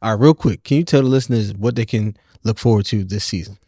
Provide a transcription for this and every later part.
All right, real quick, can you tell the listeners what they can look forward to this season?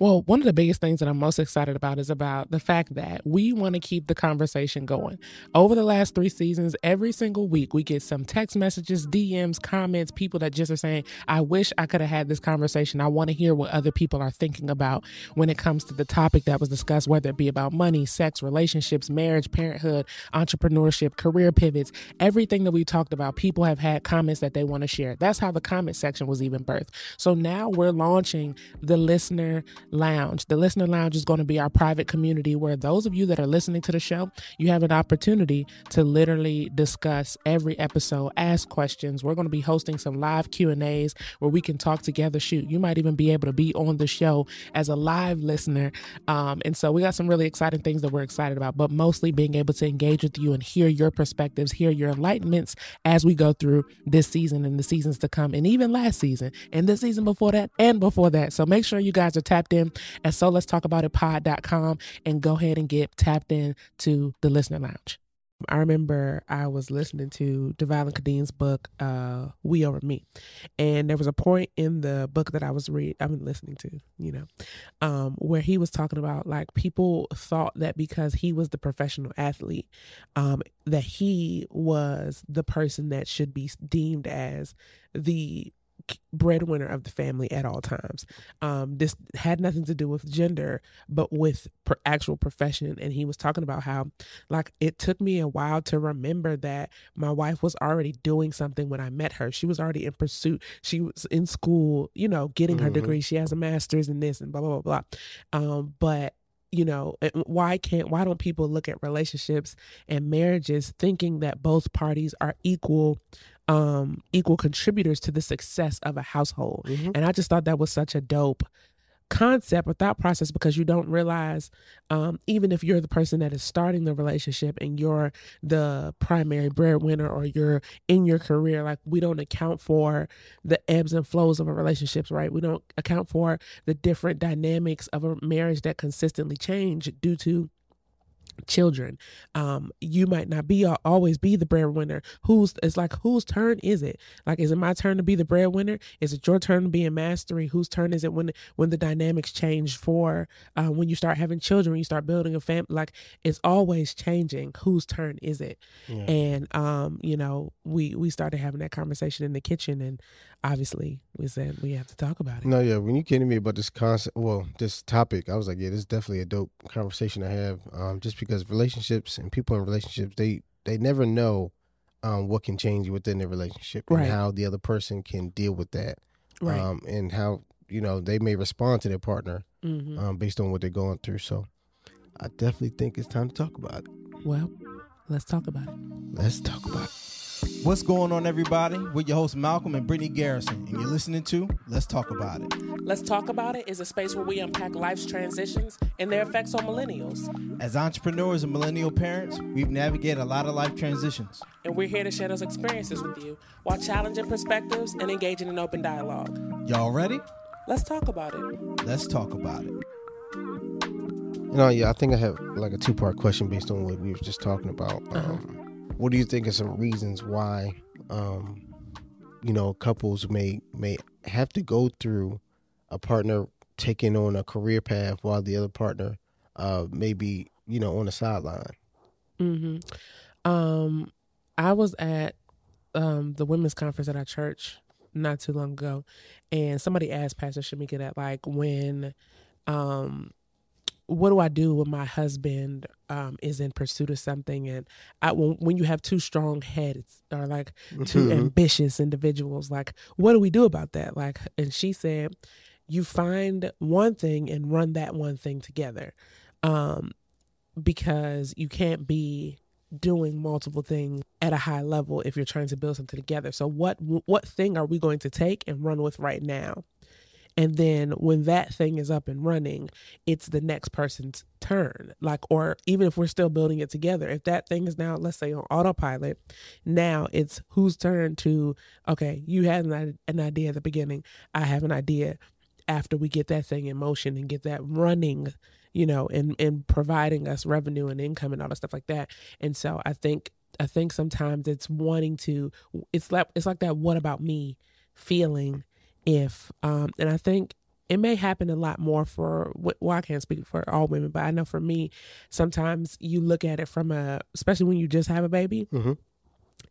Well, one of the biggest things that I'm most excited about is about the fact that we want to keep the conversation going. Over the last three seasons, every single week, we get some text messages, DMs, comments, people that just are saying, I wish I could have had this conversation. I want to hear what other people are thinking about when it comes to the topic that was discussed, whether it be about money, sex, relationships, marriage, parenthood, entrepreneurship, career pivots, everything that we talked about. People have had comments that they want to share. That's how the comment section was even birthed. So now we're launching the listener Lounge. The Listener Lounge is going to be our private community where those of you that are listening to the show, you have an opportunity to literally discuss every episode, ask questions. We're going to be hosting some live Q&As where we can talk together. Shoot, you might even be able to be on the show as a live listener. Um, and so we got some really exciting things that we're excited about, but mostly being able to engage with you and hear your perspectives, hear your enlightenments as we go through this season and the seasons to come, and even last season and the season before that and before that. So make sure you guys are tapped in in at so let's talk about it pod.com and go ahead and get tapped in to the listener lounge. I remember I was listening to Devale and Khadeen's book, uh, We Over Me. And there was a point in the book that I was read I've been listening to, you know, um, where he was talking about like people thought that because he was the professional athlete, um, that he was the person that should be deemed as the breadwinner of the family at all times. Um, this had nothing to do with gender, but with per- actual profession. And he was talking about how, like, it took me a while to remember that my wife was already doing something when I met her. She was already in pursuit. She was in school, you know, getting mm-hmm. her degree. She has a master's in this and blah blah blah blah. Um, but you know why can't why don't people look at relationships and marriages thinking that both parties are equal um equal contributors to the success of a household mm-hmm. and i just thought that was such a dope concept or thought process because you don't realize um, even if you're the person that is starting the relationship and you're the primary breadwinner or you're in your career like we don't account for the ebbs and flows of a relationships right we don't account for the different dynamics of a marriage that consistently change due to children um you might not be always be the breadwinner who's it's like whose turn is it like is it my turn to be the breadwinner is it your turn to be in mastery whose turn is it when when the dynamics change for uh, when you start having children you start building a family like it's always changing whose turn is it yeah. and um you know we we started having that conversation in the kitchen and obviously we said we have to talk about it. No, yeah. When you came to me about this concept, well, this topic, I was like, yeah, this is definitely a dope conversation to have. Um, just because relationships and people in relationships, they they never know um, what can change within the relationship and right. how the other person can deal with that, right. um, and how you know they may respond to their partner mm-hmm. um, based on what they're going through. So, I definitely think it's time to talk about it. Well, let's talk about it. Let's talk about it. What's going on, everybody? We're your host Malcolm and Brittany Garrison, and you're listening to Let's Talk About It. Let's Talk About It is a space where we unpack life's transitions and their effects on millennials. As entrepreneurs and millennial parents, we've navigated a lot of life transitions. And we're here to share those experiences with you while challenging perspectives and engaging in open dialogue. Y'all ready? Let's talk about it. Let's talk about it. You know, yeah, I think I have like a two part question based on what we were just talking about. Uh-huh. What do you think are some reasons why um, you know couples may may have to go through a partner taking on a career path while the other partner uh, may be you know on the sideline mm-hmm. um i was at um the women's conference at our church not too long ago and somebody asked pastor shamika that like when um what do I do when my husband um, is in pursuit of something? And I, when, when you have two strong heads or like 2 mm-hmm. ambitious individuals, like what do we do about that? Like, and she said, you find one thing and run that one thing together, um, because you can't be doing multiple things at a high level if you're trying to build something together. So what what thing are we going to take and run with right now? And then when that thing is up and running, it's the next person's turn. Like, or even if we're still building it together, if that thing is now, let's say on autopilot, now it's whose turn to, okay, you had an, an idea at the beginning. I have an idea after we get that thing in motion and get that running you know and and providing us revenue and income and all that stuff like that and so i think i think sometimes it's wanting to it's like it's like that what about me feeling if um and I think it may happen a lot more for well i can't speak for all women but i know for me sometimes you look at it from a especially when you just have a baby mm-hmm.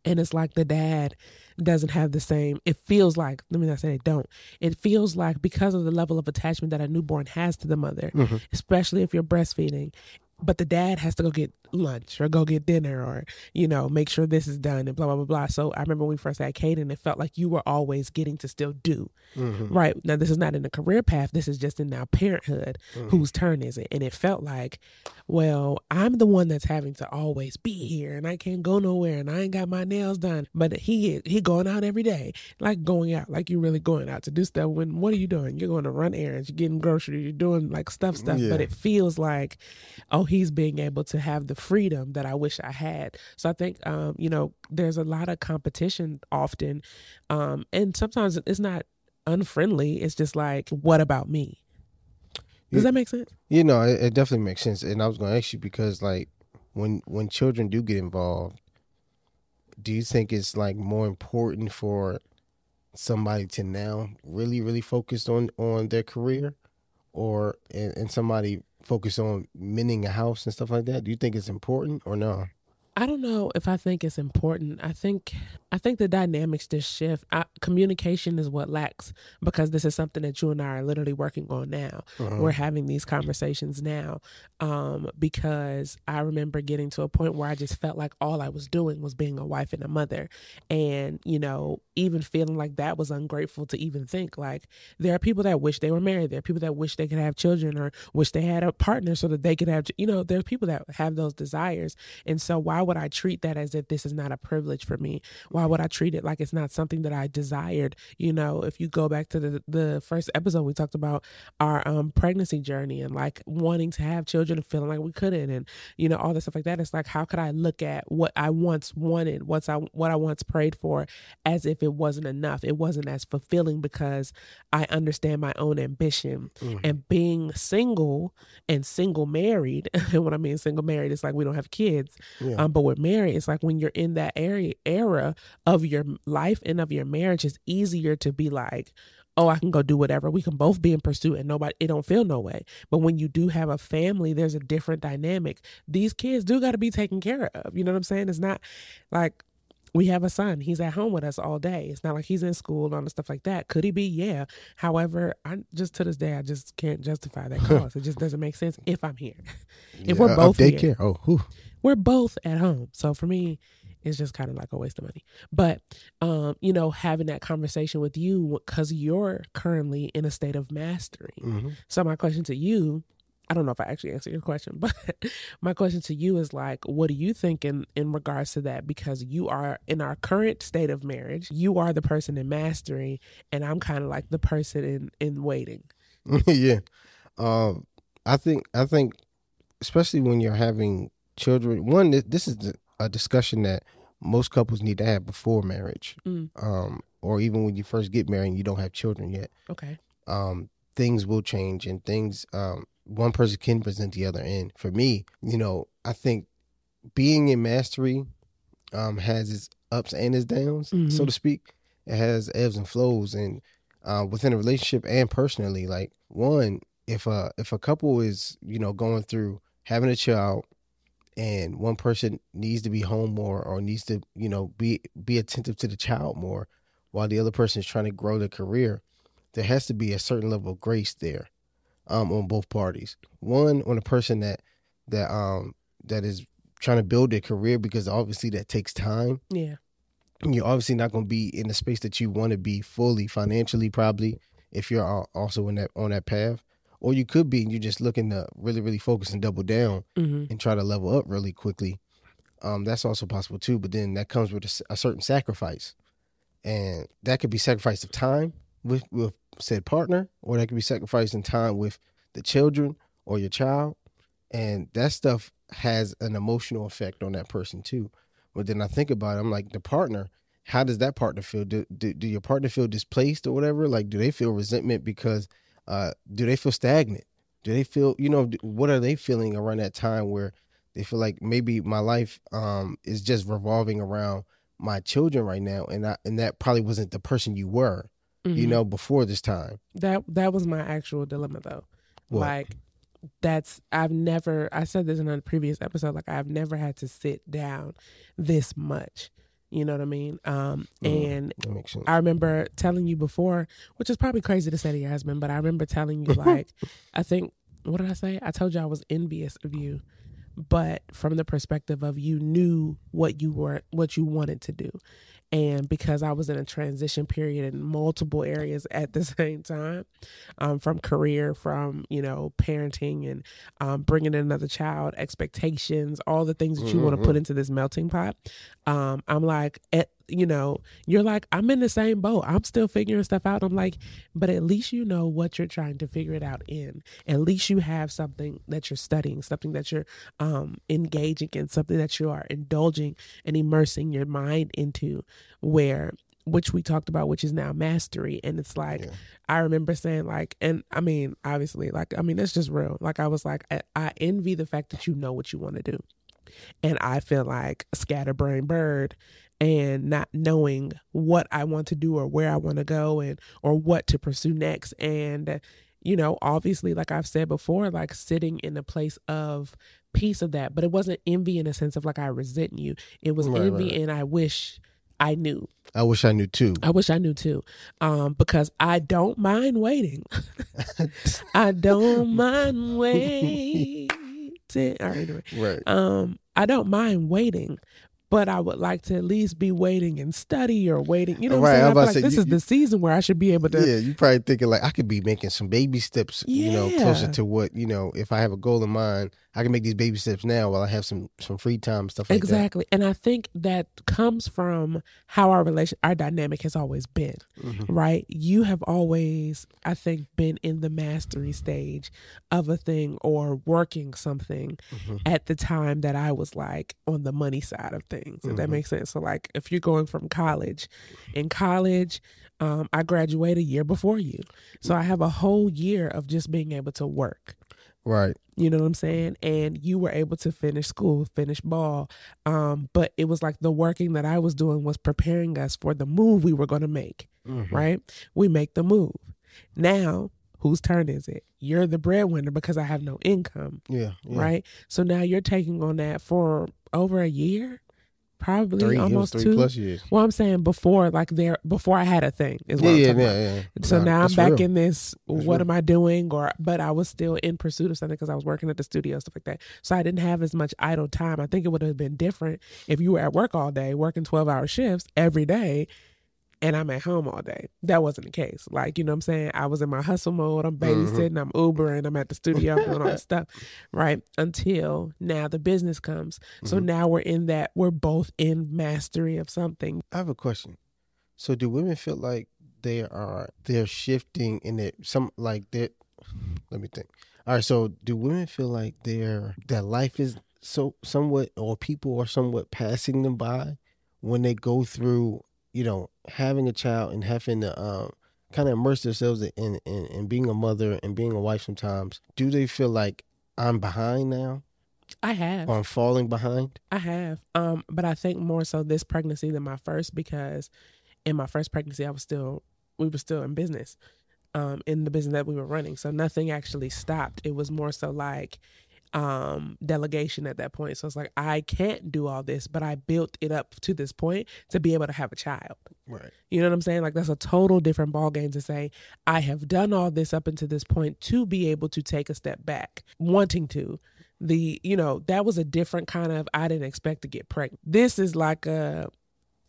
and it's like the dad doesn't have the same it feels like let me not say they don't it feels like because of the level of attachment that a newborn has to the mother mm-hmm. especially if you're breastfeeding but the dad has to go get lunch or go get dinner or you know make sure this is done and blah blah blah blah. So i remember when we first had Caden it felt like you were always getting to still do. Mm-hmm. right. Now this is not in the career path. This is just in now parenthood mm-hmm. whose turn is it? And it felt like well i'm the one that's having to always be here and i can't go nowhere and i ain't got my nails done. But he is he going out every day like going out like you're really going out to do stuff when what are you doing? You're going to run errands you're getting groceries you're doing like stuff stuff. Yeah. but it feels like oh he's being able to have the freedom that I wish I had. So I think um, you know, there's a lot of competition often. Um, and sometimes it's not unfriendly. It's just like, what about me? Does that make sense? You know, it, it definitely makes sense. And I was going to ask you because, like, when when children do get involved, do you think it's like more important for somebody to now really, really focus on on their career, or and, and somebody focus on mending a house and stuff like that? Do you think it's important or no? I don't know if I think it's important. I think I think the dynamics just shift. I, communication is what lacks because this is something that you and I are literally working on now. Uh-huh. We're having these conversations now um, because I remember getting to a point where I just felt like all I was doing was being a wife and a mother, and you know, even feeling like that was ungrateful to even think. Like there are people that wish they were married. There are people that wish they could have children or wish they had a partner so that they could have. You know, there's people that have those desires, and so why would I treat that as if this is not a privilege for me? Why would I treat it like it's not something that I desired? You know, if you go back to the the first episode, we talked about our um pregnancy journey and like wanting to have children and feeling like we couldn't, and you know all this stuff like that. It's like how could I look at what I once wanted, what's I what I once prayed for, as if it wasn't enough? It wasn't as fulfilling because I understand my own ambition Mhm. and being single and single married. and when I mean single married, it's like we don't have kids Yeah. um, but with married, it's like when you're in that area era of your life and of your marriage, it's easier to be like, oh, I can go do whatever. We can both be in pursuit and nobody, it don't feel no way. But when you do have a family, there's a different dynamic. These kids do got to be taken care of. You know what I'm saying? It's not like we have a son. He's at home with us all day. It's not like he's in school and all the stuff like that. Could he be? Yeah. However, I just to this day, I just can't justify that cost. it just doesn't make sense if I'm here. if we're both of here daycare. Oh, whew. We're both at home. So for me, it's just kind of like a waste of money. But um, you know, having that conversation with you because you're currently in a state of mastery. Mhm. So my question to you, I don't know if I actually answered your question, but my question to you is like, what do you think in in regards to that? Because you are in our current state of marriage, you are the person in mastery, and I'm kind of like the person in in waiting. yeah. Um, I think I think especially when you're having children. One, this is a discussion that most couples need to have before marriage, Mm. um, or even when you first get married and you don't have children yet. Okay. Um, things will change, and things um, one person can present the other. And for me, you know, I think being in mastery um, has its ups and its downs, so Mhm. to speak. It has ebbs and flows, and uh, within a relationship and personally, like one, if a if a couple is you know going through having a child, and one person needs to be home more or needs to you know be be attentive to the child more, while the other person is trying to grow their career, there has to be a certain level of grace there, um, on both parties. One on a person that that um that is trying to build their career because obviously that takes time Yeah. you're obviously not going to be in the space that you want to be fully financially probably if you're also in that on that path or you could be and you're just looking to really really focus and double down hmm and try to level up really quickly um that's also possible too but then that comes with a certain sacrifice. And that could be sacrifice of time with with said partner or that could be sacrificing time with the children or your child. And that stuff has an emotional effect on that person too. But then i think about it i'm like the partner how does that partner feel? Do, do, do your partner feel displaced or whatever? Like do they feel resentment because uh do they feel stagnant do they feel you know what are they feeling around that time where they feel like maybe my life um is just revolving around my children right now and I, and that probably wasn't the person you were you Mhm. know, before this time. that that was my actual dilemma though. What? Like that's I've never I said this in a previous episode like I've never had to sit down this much. You know what I mean? Um Mhm. and That makes sense. I remember telling you before, which is probably crazy to say to your husband, but I remember telling you like I think what did I say? I told you I was envious of you, but from the perspective of you knew what you were what you wanted to do. And because I was in a transition period in multiple areas at the same time, um, from career, from you know parenting, and um, bringing in another child, expectations, all the things that you want to put into this melting pot, um, I'm like, at, you know, you're like, I'm in the same boat. I'm still figuring stuff out. I'm like, but at least you know what you're trying to figure it out in. At least you have something that you're studying, something that you're um, engaging in, something that you are indulging and immersing your mind into, where which we talked about, which is now mastery. And it's like, Yeah. I remember saying, like, and I mean, obviously, like, I mean, it's just real. Like, I was like, I, I envy the fact that you know what you want to do. And I feel like a scatterbrain bird and not knowing what I want to do or where I want to go and or what to pursue next. And you know, obviously, like I've said before, like sitting in a place of peace of that. But it wasn't envy in a sense of like I resent you. It was Right, envy right. and I wish I knew. I wish I knew too. I wish I knew too. Um, because I don't mind waiting. I don't mind waiting. All right, anyway. right. Um, I don't mind waiting, but I would like to at least be waiting and study or waiting. You know, what Right, I'm saying? I'm I about feel to like say, this you- is the season where I should be able to. Yeah, you're probably thinking like I could be making some baby steps, you know, closer to what you know. If I have a goal in mind, I can make these baby steps now while I have some some free time stuff like Exactly. And I think that comes from how our relation our dynamic has always been. that. Mhm. Right? You have always, I think, been in the mastery stage of a thing or working something Mhm. at the time that I was like on the money side of things. If that Mhm. makes sense. So like if you're going from college, in college, um, I graduate a year before you. So I have a whole year of just being able to work. Right. You know what I'm saying? And you were able to finish school, finish ball. Um, but it was like the working that I was doing was preparing us for the move we were going to make, Mhm. right? We make the move. Now, whose turn is it? You're the breadwinner because I have no income, Yeah. yeah. right? So now you're taking on that for over a year, probably Three, almost three two. plus years. Well, I'm saying before, like there, before I had a thing is what Yeah, I'm yeah, yeah, yeah. So Nah, now I'm back real. in this. That's what real. am I doing? Or but I was still in pursuit of something because I was working at the studio stuff like that. So I didn't have as much idle time. I think it would have been different if you were at work all day, working twelve hour shifts every day, and I'm at home all day. That wasn't the case. Like you know what I'm saying. I was in my hustle mode. I'm Mm-hmm. babysitting. I'm Ubering. I'm at the studio doing all this stuff. Right until now the business comes. So Mhm. now we're in that. We're both in mastery of something. I have a question. So, do women feel like they are they're shifting in it? Some like that? Let me think. All right. So, do women feel like their that life is so somewhat, or people are somewhat passing them by when they go through, you know, having a child and having to um, kind of immerse themselves in, in in being a mother and being a wife? Sometimes, do they feel like I'm behind now, I have. or I'm falling behind? I have. Um, but I think more so this pregnancy than my first because in my first pregnancy I was still we were still in business. Um, in the business that we were running. So nothing actually stopped. It was more so like um delegation at that point. So it's like I can't do all this, but I built it up to this point to be able to have a child. Right. You know what I'm saying? Like that's a total different ballgame to say I have done all this up until this point to be able to take a step back, wanting to. The you know that was a different kind of I didn't expect to get pregnant. This is like a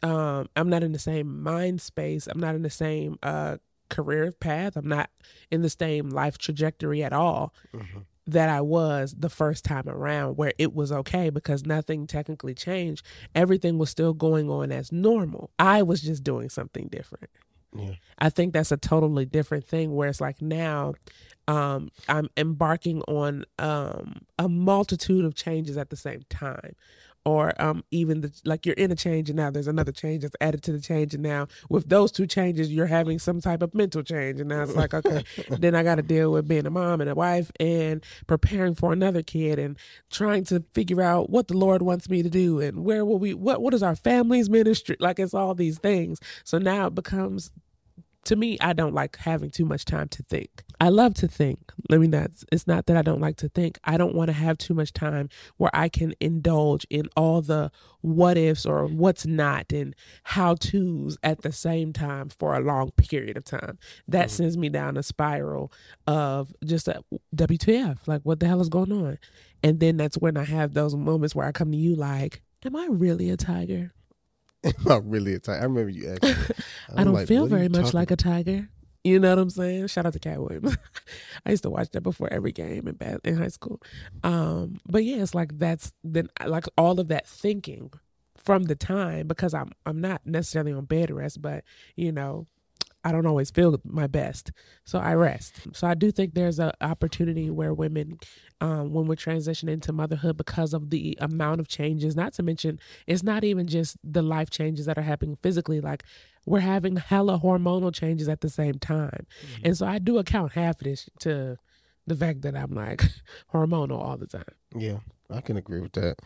um I'm not in the same mind space. I'm not in the same uh career path. I'm not in the same life trajectory at all Mhm. That I was the first time around, where it was okay because nothing technically changed. Everything was still going on as normal. I was just doing something different. Yeah. I think that's a totally different thing where it's like now um, I'm embarking on um, a multitude of changes at the same time. Or um, even the, like you're in a change and now there's another change that's added to the change. And now with those two changes you're having some type of mental change. And now it's like okay then I got to deal with being a mom and a wife and preparing for another kid and trying to figure out what the Lord wants me to do and where will we what what is our family's ministry? Like it's all these things. So now it becomes to me, I don't like having too much time to think. I love to think. Let me not, it's not that I don't like to think. I don't want to have too much time where I can indulge in all the what ifs or what's not and how to's at the same time for a long period of time. That mm-hmm. sends me down a spiral of just a WTF, like what the hell is going on? And then that's when I have those moments where I come to you like, am I really a tiger? Not really a tiger. I remember you asked. I don't like, feel very much like a tiger. You know what I'm saying? Shout out to Katt Williams. I used to watch that before every game in bad, in high school. Um, but yeah, it's like that's then like all of that thinking from the time because I'm I'm not necessarily on bed rest, but you know, I don't always feel my best. So I rest. So I do think there's an opportunity where women, um, when we're transitioning into motherhood because of the amount of changes, not to mention, it's not even just the life changes that are happening physically, like we're having hella hormonal changes at the same time. Mm-hmm. And so I do account half of this to the fact that I'm like hormonal all the time. Yeah, I can agree with that.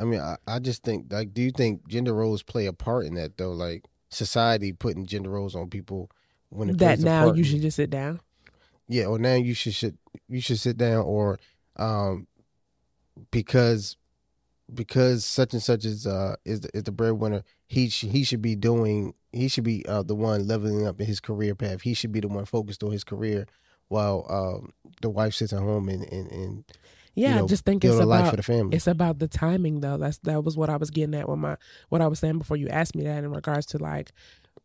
I mean, I, I just think, like, do you think gender roles play a part in that, though? Like, society putting gender roles on people when it that now you should just sit down. Yeah, or now you should, should you should sit down, or um, because because such and such is uh is the, is the breadwinner. He sh- he should be doing he should be uh the one leveling up in his career path. He should be the one focused on his career, while um the wife sits at home and and, and yeah, you know, I just think it's about it's about the timing though. That's that was what I was getting at with my what I was saying before you asked me that in regards to like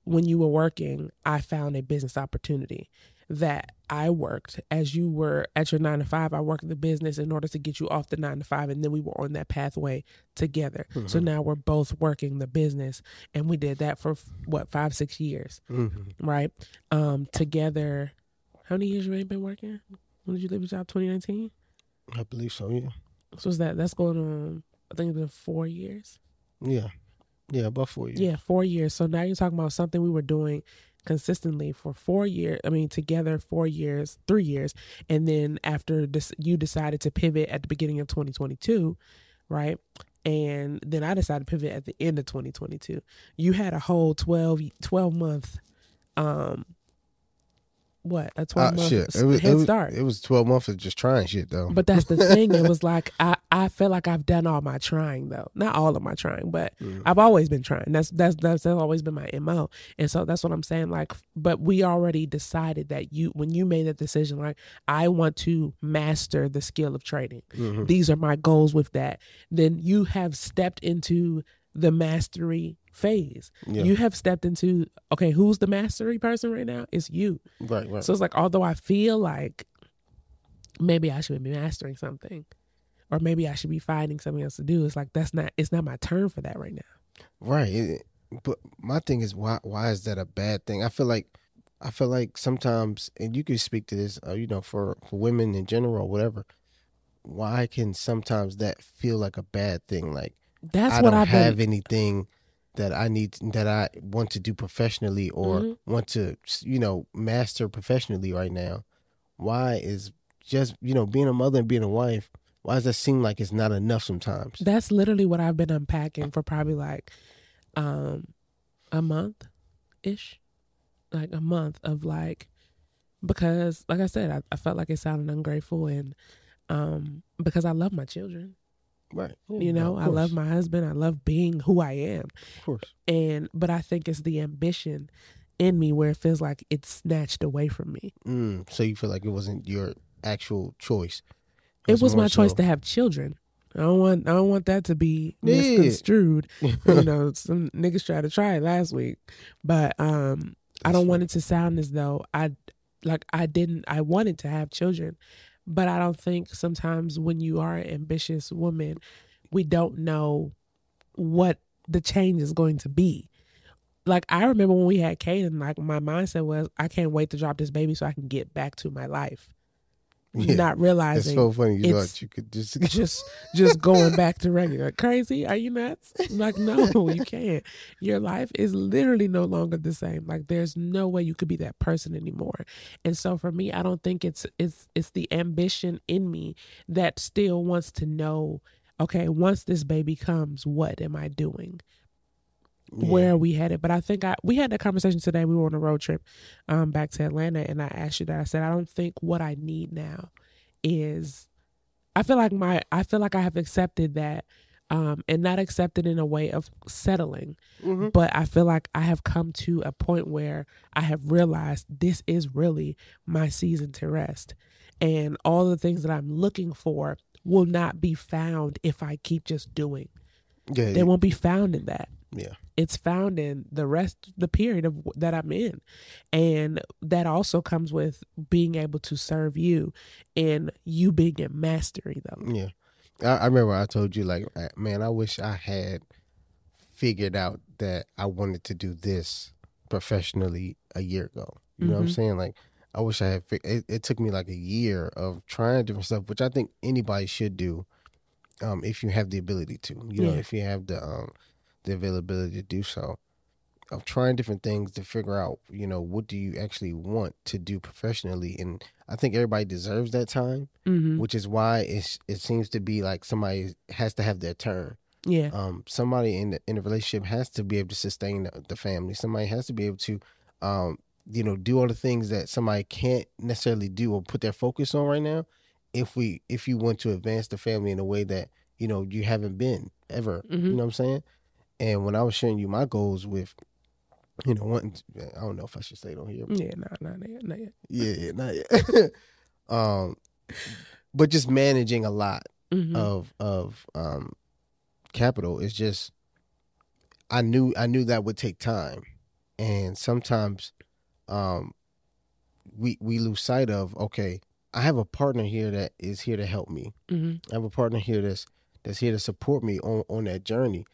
when you were working, I found a business opportunity that I worked as you were at your nine to five. I worked the business in order to get you off the nine to five, and then we were on that pathway together. Mm-hmm. So now we're both working the business, and we did that for what five, six years, mm-hmm. right? Um, together. How many years you ain't been working? When did you leave your job? Twenty nineteen. I believe so. Yeah. So is that that's going on? I think it's been four years. Yeah. Yeah, about four years. Yeah, four years. So now you're talking about something we were doing consistently for four years. I mean, together four years, three years, and then after this, you decided to pivot at the beginning of 2022, right? And then I decided to pivot at the end of 2022. You had a whole 12, 12 month um what a 12 uh, month shit. It was, head it was, start. It was 12 months of just trying shit though. But that's the thing. it was like I I feel like I've done all my trying though. Not all of my trying, but mm. I've always been trying. That's, that's that's that's always been my mo. And so that's what I'm saying. Like, but we already decided that you when you made that decision, like I want to master the skill of trading. Mm-hmm. These are my goals with that. Then you have stepped into the mastery phase. Yeah. You have stepped into okay, who's the mastery person right now? It's you. Right, right. So it's like although I feel like maybe I should be mastering something or maybe I should be finding something else to do. It's like that's not it's not my turn for that right now. Right. But my thing is why why is that a bad thing? I feel like I feel like sometimes and you can speak to this uh, you know for for women in general whatever. Why can sometimes that feel like a bad thing like that's I what I have been... anything that I need that I want to do professionally or mm-hmm. want to you know master professionally right now. Why is just you know being a mother and being a wife? Why does that seem like it's not enough sometimes? That's literally what I've been unpacking for probably like um a month ish, like a month of like because like I said, I, I felt like it sounded ungrateful and um because I love my children Right. you know, I love my husband. I love being who I am. Of course. And but I think it's the ambition in me where it feels like it's snatched away from me. Mm, so you feel like it wasn't your actual choice. It was, it was my so... choice to have children. I don't want I don't want that to be misconstrued. Yeah. you know, some niggas tried to try it last week. But um That's I don't funny. want it to sound as though I like I didn't I wanted to have children. But I don't think sometimes when you are an ambitious woman, we don't know what the change is going to be. Like I remember when we had Caden, like my mindset was, I can't wait to drop this baby so I can get back to my life. Yeah, not realizing it's so funny. You thought you could just just just going back to regular. Crazy? Are you nuts? Like no, you can't. Your life is literally no longer the same. Like there's no way you could be that person anymore. And so for me, I don't think it's it's it's the ambition in me that still wants to know. Okay, once this baby comes, what am I doing? Where are we headed? But I think I we had that conversation today. We were on a road trip um, back to Atlanta, and I asked you that. I said I don't think what I need now is. I feel like my I feel like I have accepted that, um, and not accepted in a way of settling, Mm-hmm. but I feel like I have come to a point where I have realized this is really my season to rest, and all the things that I'm looking for will not be found if I keep just doing. Yeah, They won't be found in that yeah, it's found in the rest the period of that I'm in and that also comes with being able to serve you and you being in mastery though yeah. I, I remember I told you like, man, I wish I had figured out that I wanted to do this professionally a year ago. You know what I'm Mhm. saying? Like, I wish I had. It, it took me like a year of trying different stuff, which I think anybody should do, um, if you have the ability to. You know, if you have the um, the availability to do so. Of trying different things to figure out, you know, what do you actually want to do professionally, and I think everybody deserves that time mm-hmm. which is why it's it seems to be like somebody has to have their turn. yeah Um, somebody in the in a relationship has to be able to sustain the, the family. Somebody has to be able to, um, you know, do all the things that somebody can't necessarily do or put their focus on right now. If we if you want to advance the family in a way that you know you haven't been ever, you Mhm. know what I'm saying. And when I was sharing you my goals with, you know, to- I don't know if I should say it on here, yeah no no no not yet yeah, yeah, not yet. um, but just managing a lot mm-hmm. of of um capital is just I knew I knew that would take time. And sometimes um we we lose sight of okay, I have a partner here that is here to help me. hmm I have a partner here that's that's here to support me on on that journey.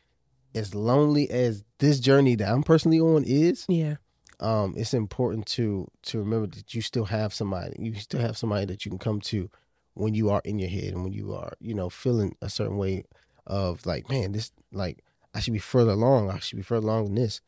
As lonely as this journey that I'm personally on is, yeah um, it's important to to remember that you still have somebody. You still have somebody that you can come to when you are in your head and when you are, you know, feeling a certain way of like, man, this like I should be further along. I should be further along in this.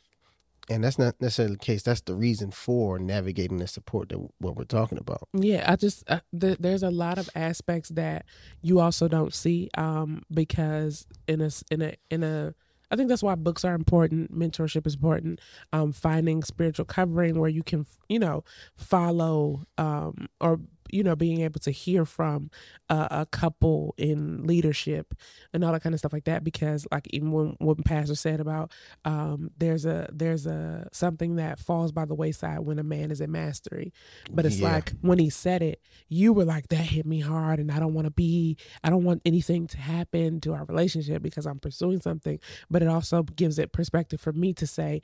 And that's not necessarily the case. That's the reason for navigating the support that what we're talking about. Yeah, I just uh, th- there's a lot of aspects that you also don't see um because in a in a in a I think that's why books are important, mentorship is important, um finding spiritual covering where you can, you know, follow um or you know being able to hear from a, a couple in leadership and all that kind of stuff like that because like even when when pastor said about um there's a there's a something that falls by the wayside when a man is in mastery but it's Yeah. like when he said it, you were like, that hit me hard. And I don't want to be, I don't want anything to happen to our relationship because I'm pursuing something. But it also gives it perspective for me to say,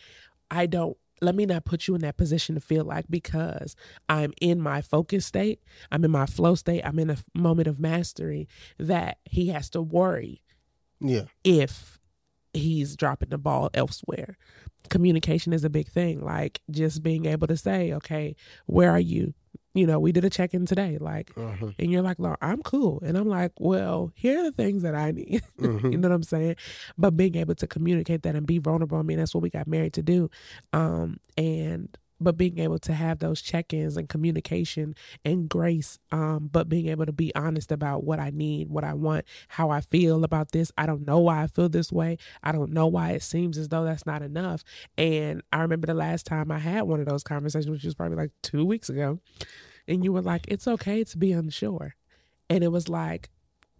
I don't, let me not put you in that position to feel like because I'm in my focus state, I'm in my flow state, I'm in a moment of mastery, that he has to worry Yeah. if he's dropping the ball elsewhere. Communication is a big thing. Like just being able to say, okay, where are you? You know, we did a check in today, like, Uh-huh. and you're like, Laura, I'm cool. And I'm like, well, here are the things that I need. Mhm. you know what I'm saying? But being able to communicate that and be vulnerable, I mean, that's what we got married to do. Um, and but being able to have those check-ins and communication and grace, um, but being able to be honest about what I need, what I want, how I feel about this. I don't know why I feel this way. I don't know why it seems as though that's not enough. And I remember the last time I had one of those conversations, which was probably like two weeks ago, and you were like, "It's okay to be unsure," and it was like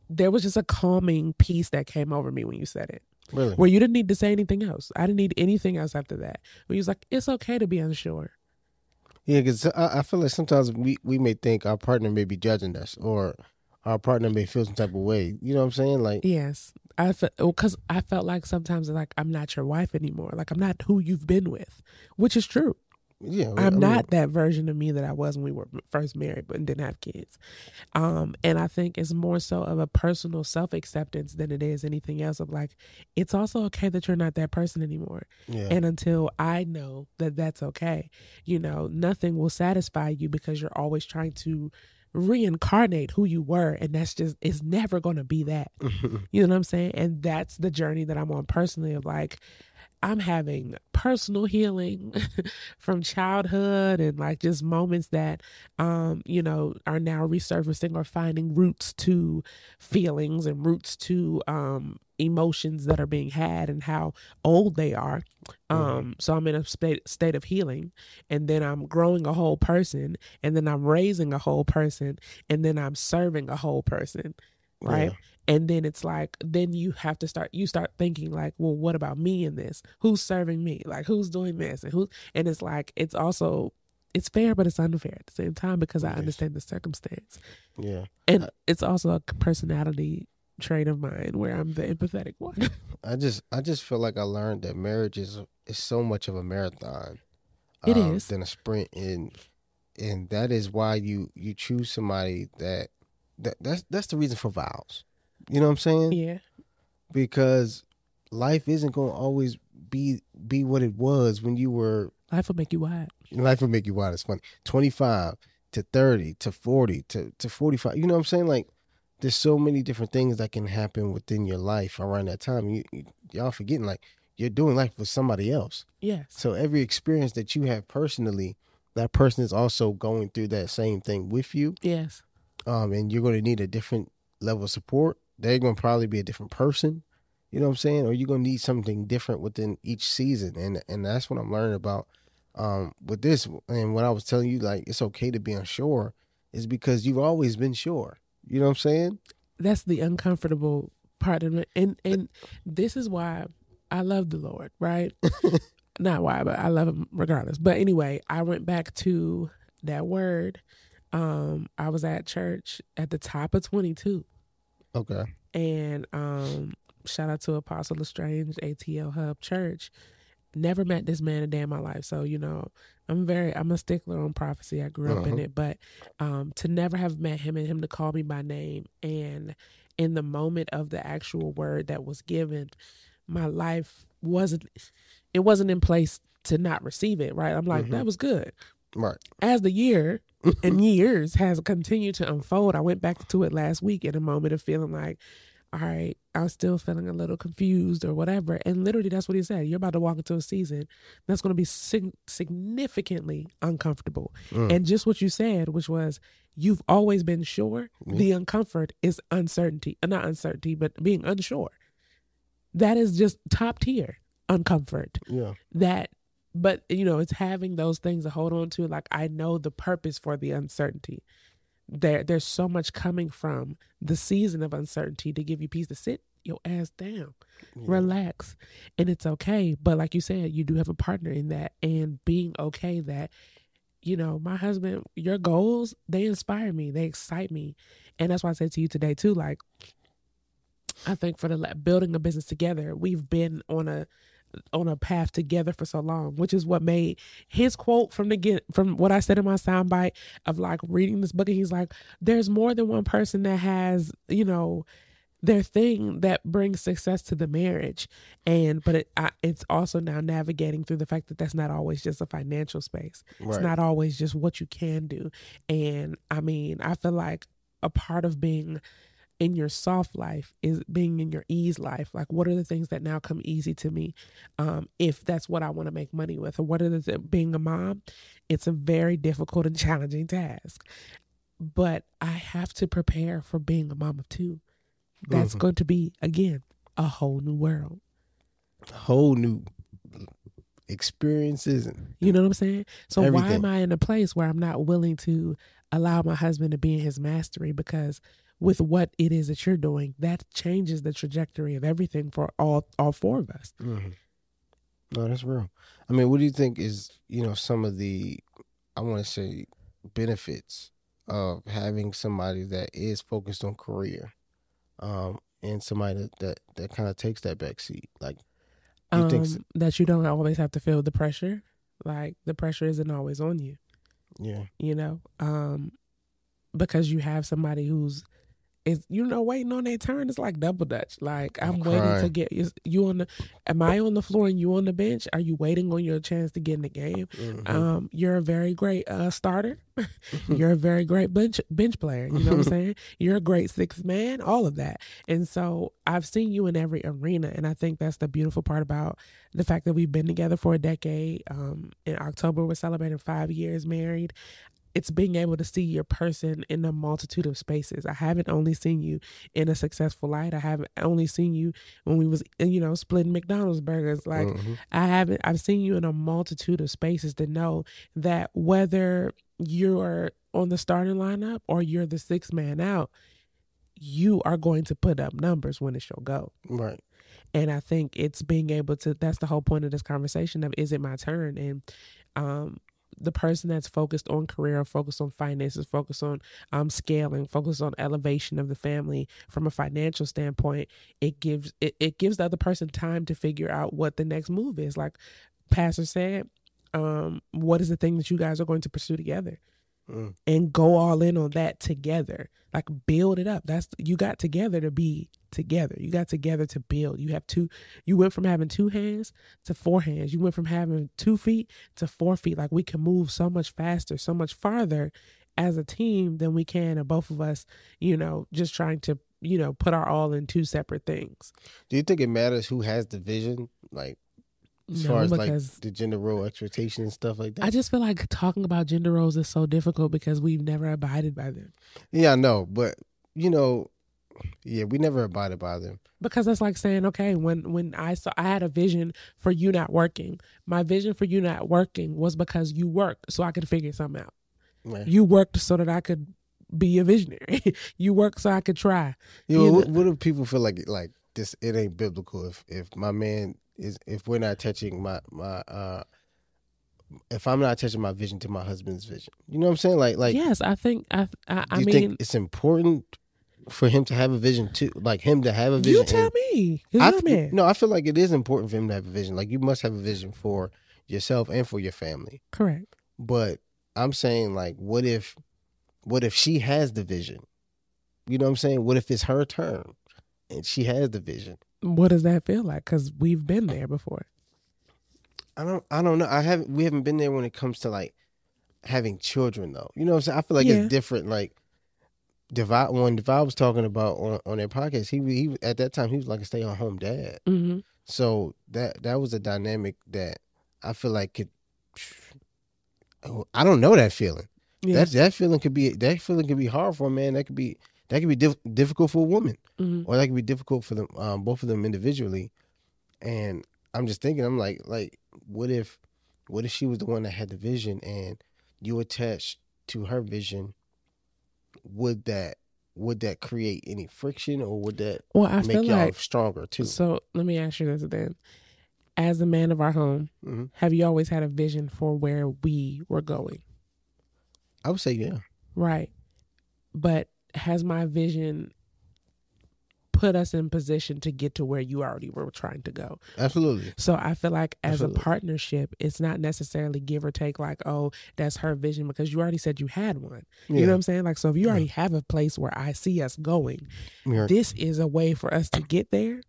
there was just a calming peace that came over me when you said it. Really? where you didn't need to say anything else. I didn't need anything else after that. Where you was like it's okay to be unsure. Yeah, because I, I feel like sometimes we, we may think our partner may be judging us or our partner may feel some type of way. You know what I'm saying? Like, yes. I felt because i felt like sometimes like i'm not your wife anymore. Like i'm not who you've been with which is true yeah, I I'm mean, not that version of me that I was when we were first married but didn't have kids. Um, and I think it's more so of a personal self acceptance than it is anything else of like, it's also okay that you're not that person anymore. Yeah, And until I know that that's okay, you know, nothing will satisfy you because you're always trying to reincarnate who you were. And that's just, it's never going to be that. You know what I'm saying? And that's the journey that I'm on personally of like, I'm having personal healing from childhood and like just moments that um you know are now resurfacing or finding roots to feelings and roots to um emotions that are being had and how old they are um Mhm. so i'm in a state state of healing and then i'm growing a whole person and then i'm raising a whole person and then i'm serving a whole person right and then it's like then you have to start you start thinking like well what about me in this who's serving me like who's doing this and who's and it's like it's also it's fair but it's unfair at the same time because i Yes. understand the circumstance Yeah. and Uh, it's also a personality trait of mine where i'm the empathetic one I just I just feel like I learned that marriage is is so much of a marathon. It um, is. than a sprint, and and that is why you you choose somebody that that that's that's the reason for vows. You know what I'm saying? yeah Because life isn't going to always be be what it was when you were. life will make you wide Life will make you wild. It's funny. Twenty five to thirty to forty to to forty five. You know what I'm saying? Like there's so many different things that can happen within your life around that time. You, you y'all forgetting like you're doing life with somebody else. yes So every experience that you have personally, that person is also going through that same thing with you. yes Um, and you're going to need a different level of support. They're going to probably be a different person. You know what I'm saying? Or you're going to need something different within each season. And and that's what I'm learning about um with this. And when I was telling you like it's okay to be unsure, is because you've always been sure. You know what I'm saying? that's the uncomfortable part of it and and this is why i love the lord right not why but i love him regardless but anyway i went back to that word um i was at church at the top of 22 Okay. and um shout out to apostle lestrange atl hub church never met this man a day in my life so you know i'm very i'm a stickler on prophecy i grew up in Uh-huh. it but um to never have met him and him to call me by name and in the moment of the actual word that was given my life wasn't it wasn't in place to not receive it right i'm like Mhm. that was good Right. as the year and years has continued to unfold, I went back to it last week in a moment of feeling like, all right, I'm still feeling a little confused or whatever. And literally, that's what he said. You're about to walk into a season that's going to be sig- significantly uncomfortable. Mm. And just what you said, which was, you've always been sure. Yeah. The uncomfort is uncertainty, uh, not uncertainty, but being unsure. That is just top tier uncomfort yeah. that but you know it's having those things to hold on to like i know the purpose for the uncertainty. There there's so much coming from the season of uncertainty to give you peace to sit your ass down Yeah. relax and it's okay. But like you said you do have a partner in that and being okay that you know my husband your goals they inspire me they excite me. And that's why i said to you today too like i think for the building a business together we've been on a on a path together for so long, which is what made his quote from the get from what I said in my soundbite of like reading this book. And he's like, "There's more than one person that has, you know, their thing that brings success to the marriage, and but it I, it's also now navigating through the fact that that's not always just a financial space. It's not always just what you can do. And I mean, I feel like a part of being in your soft life is being in your ease life. Like, what are the things that now come easy to me? Um, if that's what I want to make money with, or what are the being a mom? It's a very difficult and challenging task, but I have to prepare for being a mom of two. That's Mhm. going to be again a whole new world. Whole new experiences and You know what I'm saying? So why am I in a place where I'm not willing to allow my husband to be in his mastery? Because with what it is that you're doing, that changes the trajectory of everything for all all four of us. Mhm. No, that's real. I mean, what do you think is you know some of the I want to say benefits of having somebody that is focused on career, um, and somebody that that, that kind of takes that back seat. Like, you Um, think? s- that you don't always have to feel the pressure. Like the pressure isn't always on you, Yeah, you know, um, because you have somebody who's is you know waiting on their turn is like double dutch. Like I'm, I'm waiting to get is you on the. Am I on the floor and you on the bench? Are you waiting on your chance to get in the game? Mhm. Um, you're a very great uh, starter. you're a very great bench bench player. You know what I'm saying? You're a great sixth man. All of that. And so I've seen you in every arena, and I think that's the beautiful part about the fact that we've been together for a decade. Um, in October, we're celebrating five years married. It's being able to see your person in a multitude of spaces. I haven't only seen you in a successful light. I haven't only seen you when we was, you know, splitting McDonald's burgers. Like Mhm. I haven't I've seen you in a multitude of spaces to know that whether you're on the starting lineup or you're the sixth man out, you are going to put up numbers when it's your go. right. And I think it's being able to that's the whole point of this conversation of is it my turn? And um the person that's focused on career, focused on finances, focused on um scaling, focused on elevation of the family from a financial standpoint, it gives it, it gives the other person time to figure out what the next move is. Like Pastor said, um, what is the thing that you guys are going to pursue together? Mm. and go all in on that together. Like build it up. That's you got together to be together. You got together to build. You have two you went from having two hands to four hands. You went from having two feet to four feet. Like we can move so much faster, so much farther as a team than we can of both of us, you know, just trying to, you know, put our all in two separate things. Do you think it matters who has the vision, like as No, far as like the gender role expectation and stuff like that? I just feel like talking about gender roles is so difficult because we've never abided by them. yeah, I know, but you know, yeah, we never abided by them. because that's like saying okay when when i saw i had a vision for you not working my vision for you not working was because you worked so i could figure something out Right. you worked so that i could be a visionary you worked so i could try You you what, know- what if people feel like like this? It ain't biblical. If if my man is, if we're not touching my my, uh if I'm not attaching my vision to my husband's vision, you know what I'm saying? Like like, yes i think i i, do I mean think it's important for him to have a vision too? Like him to have a vision. you tell and- me I you're a f- man. no, I feel like it is important for him to have a vision. Like you must have a vision for yourself and for your family. correct But I'm saying like, what if, what if she has the vision? You know what I'm saying? What if it's her turn and she has the vision? what does that feel like because we've been there before I don't, I don't know. I haven't, we haven't been there when it comes to like having children though. You know what I'm saying? I feel like Yeah. it's different. Like Devale, when Devale was talking about on on their podcast, he he at that time he was like a stay at home dad. hmm So that that was a dynamic that I feel like could. I don't know that feeling. yeah That that feeling could be that feeling could be hard for a man. That could be that could be diff- difficult for a woman, hmm or that could be difficult for them um, both of them individually. And I'm just thinking, I'm like, like, what if, what if she was the one that had the vision and you attached to her vision? Would that would that create any friction, or would that well i make feel y'all like stronger too? so let me ask you this then as a man of our home Mhm. have you always had a vision for where we were going I would say yeah. Right. But has my vision put us in position to get to where you already were trying to go? Absolutely. So I feel like as Absolutely. a partnership, it's not necessarily give or take like, oh, that's her vision because you already said you had one. Yeah. You know what I'm saying? Like, so if you Yeah. already have a place where I see us going, Yeah. this is a way for us to get there.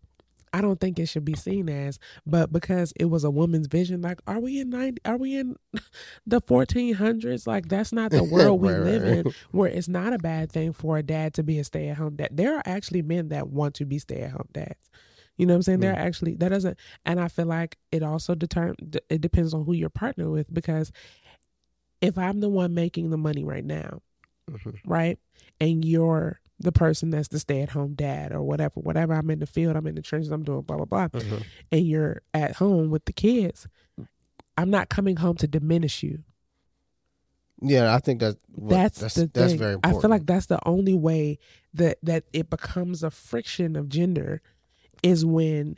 I don't think it should be seen as, but because it was a woman's vision, like, are we in 90, are we in the 1400s? Like, that's not the world we Right, live right. in, where it's not a bad thing for a dad to be a stay at home dad. There are actually men that want to be stay at home dads. You know what I'm saying? There mm. are actually, that doesn't, and I feel like it also determine, it depends on who you're partnered with because if I'm the one making the money right now, Mhm. right? And you're the person that's the stay at home dad or whatever, whatever. I'm in the field, I'm in the trenches, I'm doing blah, blah, blah. Mhm. And you're at home with the kids. I'm not coming home to diminish you. Yeah, I think that's what- that's, that's the that's thing. very important. I feel like that's the only way that that it becomes a friction of gender is when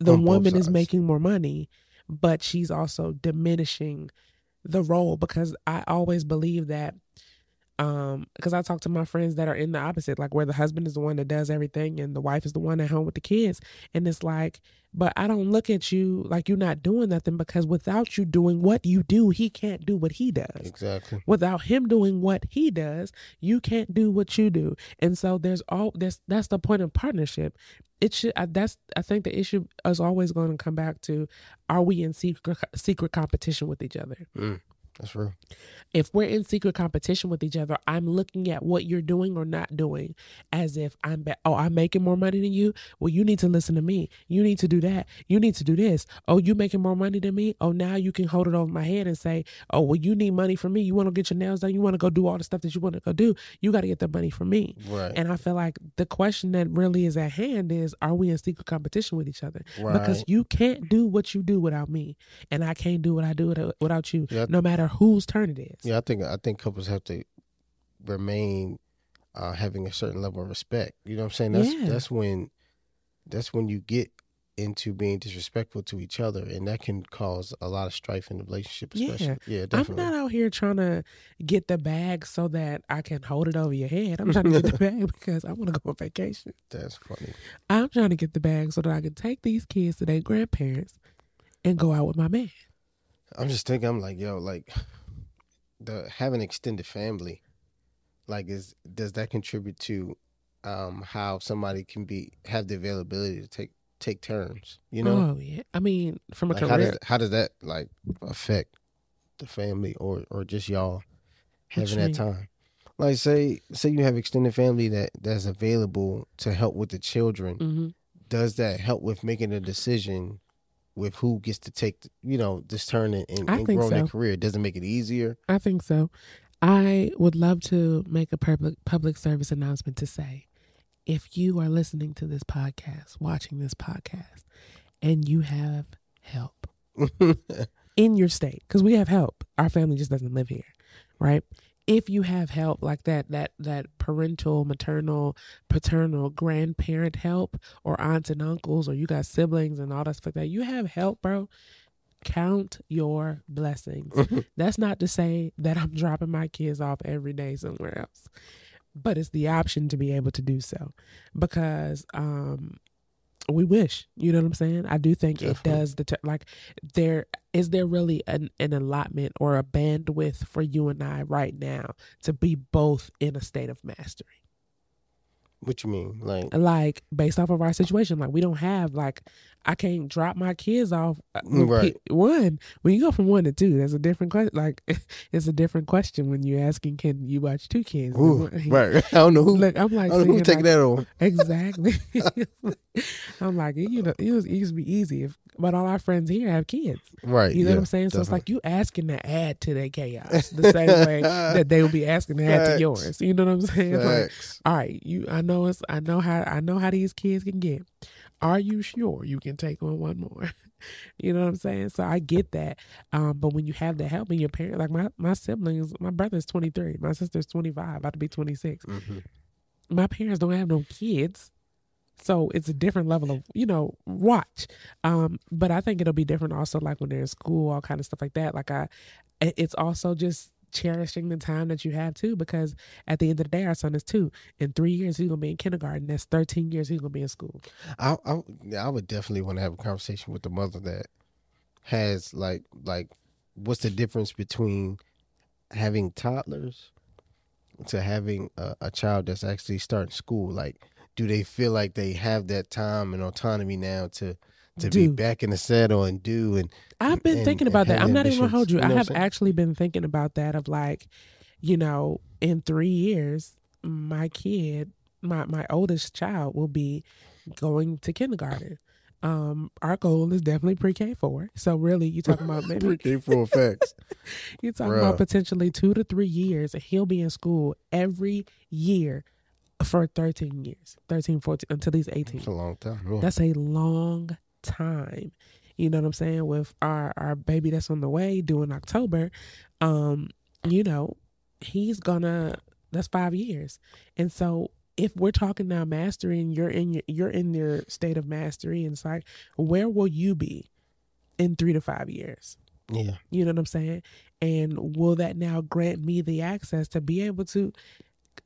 the On woman is making more money, but she's also diminishing the role because I always believe that Um, because I talk to my friends that are in the opposite, like where the husband is the one that does everything and the wife is the one at home with the kids. And it's like, but I don't look at you like you're not doing nothing because without you doing what you do, he can't do what he does. Exactly. Without him doing what he does, you can't do what you do. And so there's all there's that's the point of partnership. It should I, that's I think the issue is always going to come back to are we in secret secret competition with each other? Mm, that's true. if we're in secret competition with each other, I'm looking at what you're doing or not doing as if I'm, be- oh, I'm making more money than you. Well, you need to listen to me. You need to do that. You need to do this. Oh, you making more money than me. Oh, now you can hold it over my head and say, oh, well, you need money from me. You want to get your nails done. You want to go do all the stuff that you want to go do. You got to get the money from me. Right. And I feel like the question that really is at hand is, are we in secret competition with each other? Because you can't do what you do without me, and I can't do what I do without- you, Yeah. no matter whose turn it is. Yeah, I think I think couples have to remain uh, having a certain level of respect. You know what I'm saying? That's Yeah. that's when that's when you get into being disrespectful to each other, and that can cause a lot of strife in the relationship. Yeah. Especially, yeah, I'm not out here trying to get the bag so that I can hold it over your head. I'm trying to get the bag because I want to go on vacation. That's funny. I'm trying to get the bag so that I can take these kids to their grandparents and go out with my man. I'm just thinking. I'm like, yo, like the having extended family, like is does that contribute to um how somebody can be have the availability to take take turns? You know, Oh yeah. I mean, from a like how career, does how does that like affect the family or or just y'all having that time? Like say say you have extended family that that's available to help with the children. hmm Does that help with making a decision with who gets to take you know this turn and, and, and grow their so. career? Does it make it easier? I think so. I would love to make a public public service announcement to say, if you are listening to this podcast, watching this podcast, and you have help in your state because we have help our family just doesn't live here right if you have help like that that that parental maternal paternal grandparent help or aunts and uncles or you got siblings and all that stuff like that you have help bro. Count your blessings. That's not to say that i'm dropping my kids off every day somewhere else but it's the option to be able to do so. Because um we wish you know what i'm saying? I do think it does deter- like there is there really an, an allotment or a bandwidth for you and i right now to be both in a state of mastery? What you mean? Like like based off of our situation like we don't have like i can't drop my kids off uh, Right. one when you go from one to two that's a different question like it's a different question when you're asking can you watch two kids ooh, right? I don't know who. look i'm I like, don't know who's sitting taking here that on. exactly i'm like you know it, was, it used to be easy if, but all our friends here have kids Right. you know yeah, what i'm saying so it's like you asking to add to their chaos the same way that they will be asking to add to yours you know what i'm saying like all right, you I know it's I know how I know how these kids can get. Are you sure you can take on one more? you know what I'm saying? So I get that. Um, but when you have the help in your parent like my, my siblings, my brother's twenty three, my sister's twenty five, about to be twenty six. Mhm. My parents don't have no kids. So it's a different level of, you know, watch. Um, but I think it'll be different also like when they're in school, all kind of stuff like that. Like I it's also just cherishing the time that you have too, because at the end of the day, our son is two. In three years, he's gonna be in kindergarten. That's thirteen years he's gonna be in school. I, I I would definitely want to have a conversation with the mother that has like like what's the difference between having toddlers to having a, a child that's actually starting school like do they feel like they have that time and autonomy now to to be back in the saddle and do and I've been and- thinking about that. I'm not even gonna hold you. you know I have actually been thinking about that of like, you know, in three years, my kid, my my oldest child will be going to kindergarten. Um, our goal is definitely pre-K four. So really, you talking about maybe pre-K for effects. you're talking about potentially two to three years. and He'll be in school every year for 13 years, 13, 14, until he's 18. It's a long time. That's a long time. You know what I'm saying? With our our baby that's on the way due in October, um, you know, he's gonna that's five years. And so if we're talking now mastery and you're in your you're in your state of mastery and it's like, where will you be in three to five years? yeah. You know what I'm saying? And will that now grant me the access to be able to?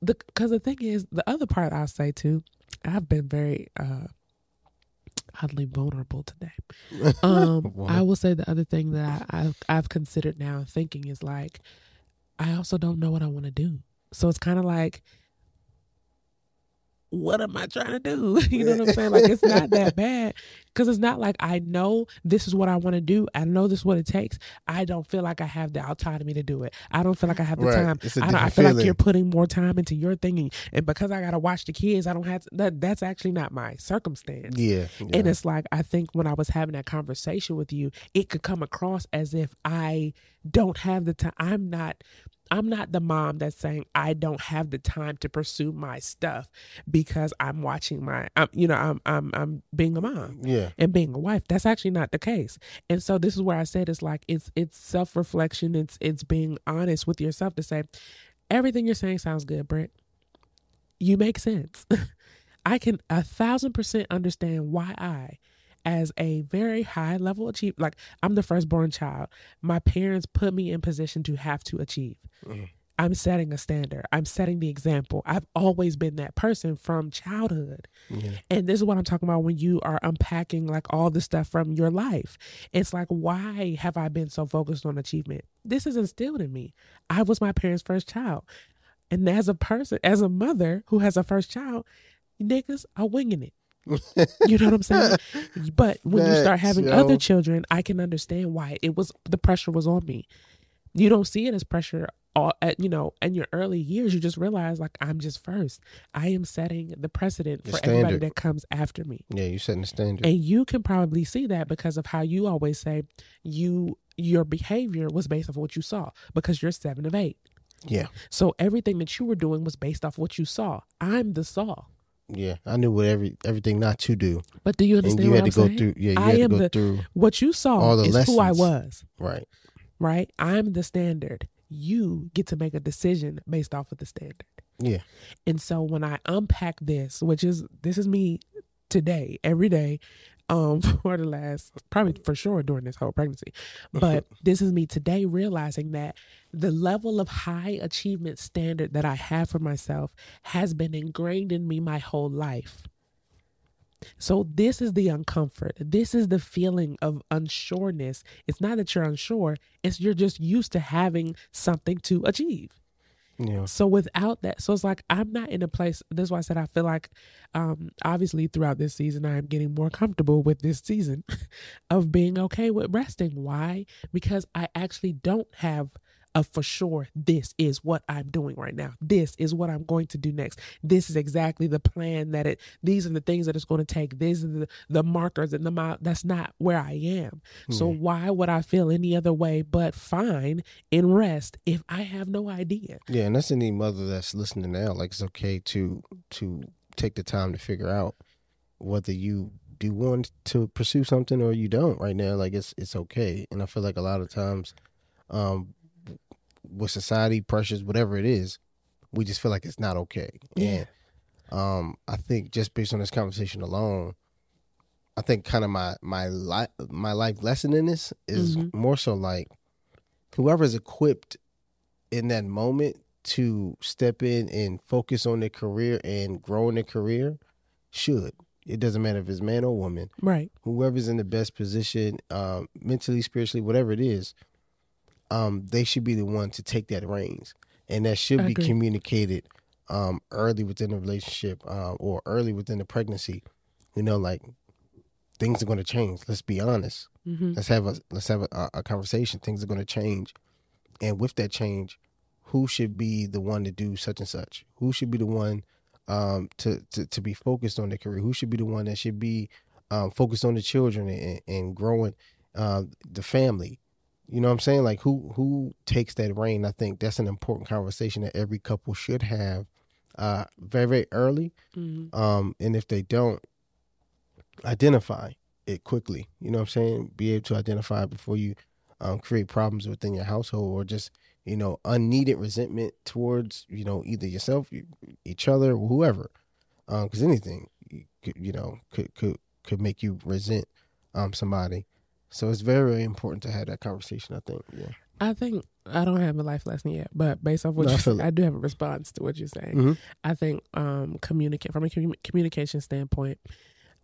the Because the, the thing is, the other part I'll say too, I've been very uh, oddly vulnerable today. Um, I will say the other thing that I, I've, I've considered now thinking is like, I also don't know what I want to do. So it's kind of like, what am I trying to do? you know what I'm saying? Like it's not that bad because it's not like I know this is what I want to do. I know this is what it takes. I don't feel like I have the autonomy to do it. I don't feel like I have the right. time. I, I, feel feeling. like you're putting more time into your thinking, and because I gotta watch the kids, I don't have to, that. That's actually not my circumstance. Yeah, yeah, and it's like I think when I was having that conversation with you, it could come across as if I don't have the time. I'm not I'm not the mom that's saying I don't have the time to pursue my stuff because I'm watching my, I'm, you know, I'm I'm I'm being a mom, yeah, and being a wife. That's actually not the case. And so this is where I said it's like it's it's self reflection. It's it's being honest with yourself to say everything you're saying sounds good, Brent. You make sense. I can a thousand percent understand why I as a very high level achiever. Like I'm the firstborn child. My parents put me in position to have to achieve. Mm-hmm. I'm setting a standard. I'm setting the example. I've always been that person from childhood. Mm-hmm. And this is what I'm talking about when you are unpacking like all the stuff from your life. It's like, why have I been so focused on achievement? This is instilled in me. I was my parents' first child. And as a person, as a mother who has a first child, niggas are winging it you know what I'm saying? But when That's, you start having yo. other children, I can understand why it was the pressure was on me. You don't see it as pressure all at you know in your early years. You just realize like I'm just first. I am setting the precedent the for standard. everybody that comes after me. Yeah, you setting the standard, and you can probably see that because of how you always say you your behavior was based off what you saw because you're seven of eight. Yeah. So everything that you were doing was based off what you saw. I'm the saw. Yeah, I knew what every everything not to do. But do you understand? And you had to I'm go saying? through. Yeah, you I had to go the, through. What you saw all the is lessons. who I was. Right. Right. I'm the standard. You get to make a decision based off of the standard. Yeah. And so when I unpack this, which is this is me today, every day, um for the last probably for sure during this whole pregnancy. But this is me today realizing that the level of high achievement standard that I have for myself has been ingrained in me my whole life. So this is the uncomfort. This is the feeling of unsureness. It's not that you're unsure, it's you're just used to having something to achieve. Yeah. So without that, so it's like I'm not in a place. That's why I said I feel like, um, obviously throughout this season, I am getting more comfortable with this season of being okay with resting. Why? Because I actually don't have of for sure this is what I'm doing right now. This is what I'm going to do next. This is exactly the plan that it these are the things that it's going to take. These are the, the markers and the mile that's not where I am. Mm. So why would I feel any other way but fine in rest if I have no idea? Yeah, and that's any mother that's listening now. Like it's okay to to take the time to figure out whether you do want to pursue something or you don't right now. Like it's it's okay. And I feel like a lot of times um with society pressures, whatever it is, we just feel like it's not okay. Yeah. And um, I think just based on this conversation alone, I think kind of my my life my life lesson in this is mm-hmm. more so like whoever's equipped in that moment to step in and focus on their career and grow in their career should. It doesn't matter if it's man or woman. Right. Whoever's in the best position, um, mentally, spiritually, whatever it is, um, they should be the one to take that reins, and that should be communicated um, early within the relationship uh, or early within the pregnancy. You know, like things are going to change. Let's be honest. Mm-hmm. Let's have a let's have a, a conversation. Things are going to change, and with that change, who should be the one to do such and such? Who should be the one um, to, to to be focused on their career? Who should be the one that should be um, focused on the children and, and growing uh, the family? You know what I'm saying? Like who who takes that reign? I think that's an important conversation that every couple should have uh very very early. Mm-hmm. Um and if they don't identify it quickly, you know what I'm saying? Be able to identify before you um, create problems within your household or just you know unneeded resentment towards you know either yourself each other or whoever because um, anything you know could could could make you resent um somebody so it's very, very important to have that conversation, I think. Yeah. I think I don't have a life lesson yet, but based off what No, I you said. I do have a response to what you're saying. Mhm. I think um communicate from a commu- communication standpoint,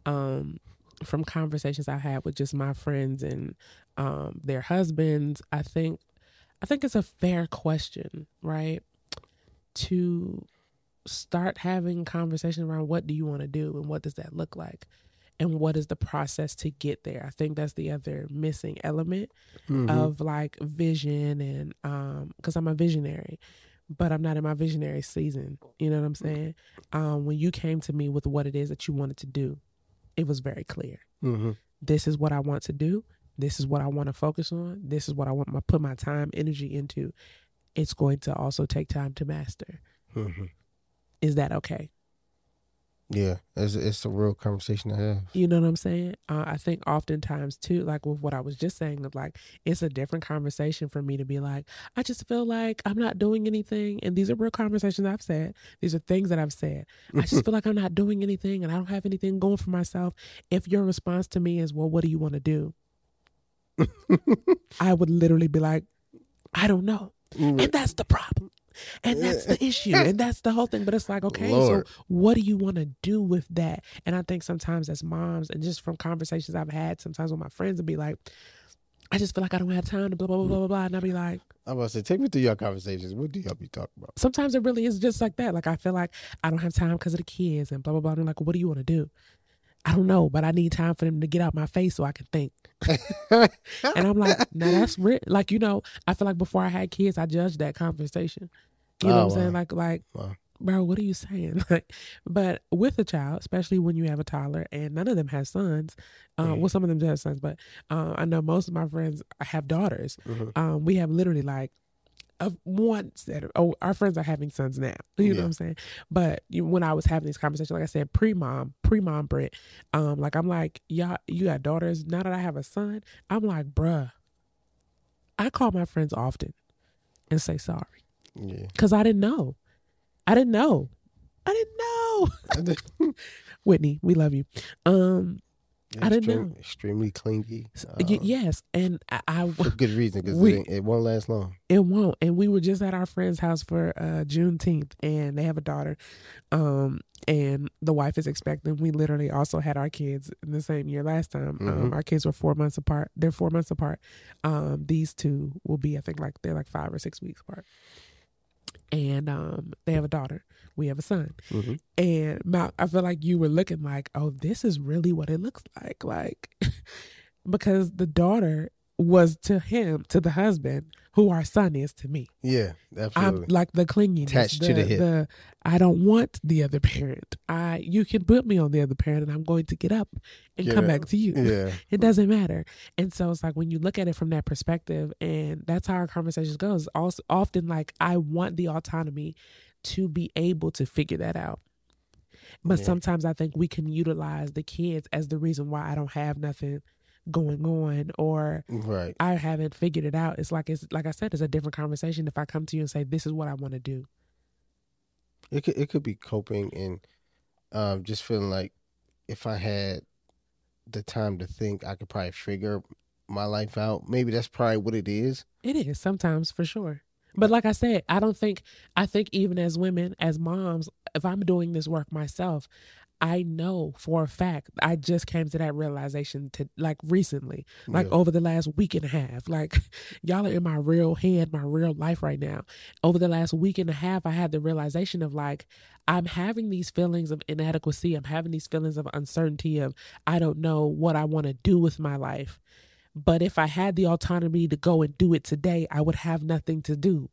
um, from conversations I've had with just my friends and um their husbands, I think I think it's a fair question, right? To start having conversation around what do you want to do and what does that look like? And what is the process to get there? I think that's the other missing element Mhm. of like vision and um because i'm a visionary but i'm not in my visionary season you know what i'm saying um when you came to me with what it is that you wanted to do it was very clear Mhm. this is what i want to do this is what i want to focus on this is what i want to put my time energy into it's going to also take time to master Mhm. is that okay Yeah, it's it's a real conversation to have. You know what I'm saying? Uh, I think oftentimes too, like with what I was just saying, of like it's a different conversation for me to be like, I just feel like I'm not doing anything, and these are real conversations I've said. These are things that I've said. I just feel like I'm not doing anything, and I don't have anything going for myself. If your response to me is, "Well, what do you want to do?" I would literally be like, I don't know. And that's the problem. And that's the issue. And that's the whole thing. But it's like, okay, Lord. so what do you want to do with that? And I think sometimes as moms, and just from conversations I've had, sometimes with my friends, would be like, I just feel like I don't have time to blah, blah, blah, blah, blah. And I'll be like, I'm about to say, take me through your conversations. What do y'all be talking about? sometimes it really is just like that. Like I feel like I don't have time because of the kids and blah, blah, blah. And I'm like, what do you want to do? I don't know, but I need time for them to get out my face so I can think. And I'm like, now that's real. Like, you know, I feel like before I had kids, I judged that conversation. You know Oh, what I'm saying? Like, like, Wow. bro, what are you saying? Like, but with a child, especially when you have a toddler, and none of them has sons. Um, Mhm. Well, some of them do have sons, but uh, I know most of my friends have daughters. Mhm. Um, we have literally like of one set of, oh, our friends are having sons now. You know what I'm saying? But you, when I was having these conversations, like I said, pre mom, pre mom Brit, um, like I'm like, y'all, you got daughters. Now that I have a son, I'm like, bruh, I call my friends often and say sorry Yeah. because I didn't know. I didn't know. I didn't know. Whitney, we love you. Um, I didn't know. Extremely clingy. y- um, yes, and I, I For good reason, because it, it won't last long. It won't. And we were just at our friend's house for uh Juneteenth and they have a daughter. Um and the wife is expecting. We literally also had our kids in the same year last time. Um Mhm. our kids were four months apart. They're four months apart. Um these two will be I think like they're like five or six weeks apart. And um they have a daughter. We have a son. hmm And I feel like you were looking like, oh, this is really what it looks like. Like, because the daughter was to him, to the husband, who our son is to me. Yeah, I'm like the clinginess, Attached to the hip. I don't want the other parent. I you can put me on the other parent, and I'm going to get up and Get come up. back to you. yeah. It doesn't matter. And so it's like when you look at it from that perspective, and that's how our conversations goes. Also, often like I want the autonomy to be able to figure that out. But Yeah. sometimes I think we can utilize the kids as the reason why I don't have nothing going on or Right. I haven't figured it out. It's like it's like I said, it's a different conversation if I come to you and say, This is what I want to do. It could it could be coping and um, just feeling like if I had the time to think, I could probably figure my life out. Maybe that's probably what it is. It is sometimes for sure. But like I said, I don't think I think even as women, as moms, if I'm doing this work myself, I know for a fact I just came to that realization to like recently, like Yeah. over the last week and a half. Like y'all are in my real head, my real life right now. Over the last week and a half, I had the realization of like I'm having these feelings of inadequacy. I'm having these feelings of uncertainty of I don't know what I want to do with my life. But if I had the autonomy to go and do it today, I would have nothing to do.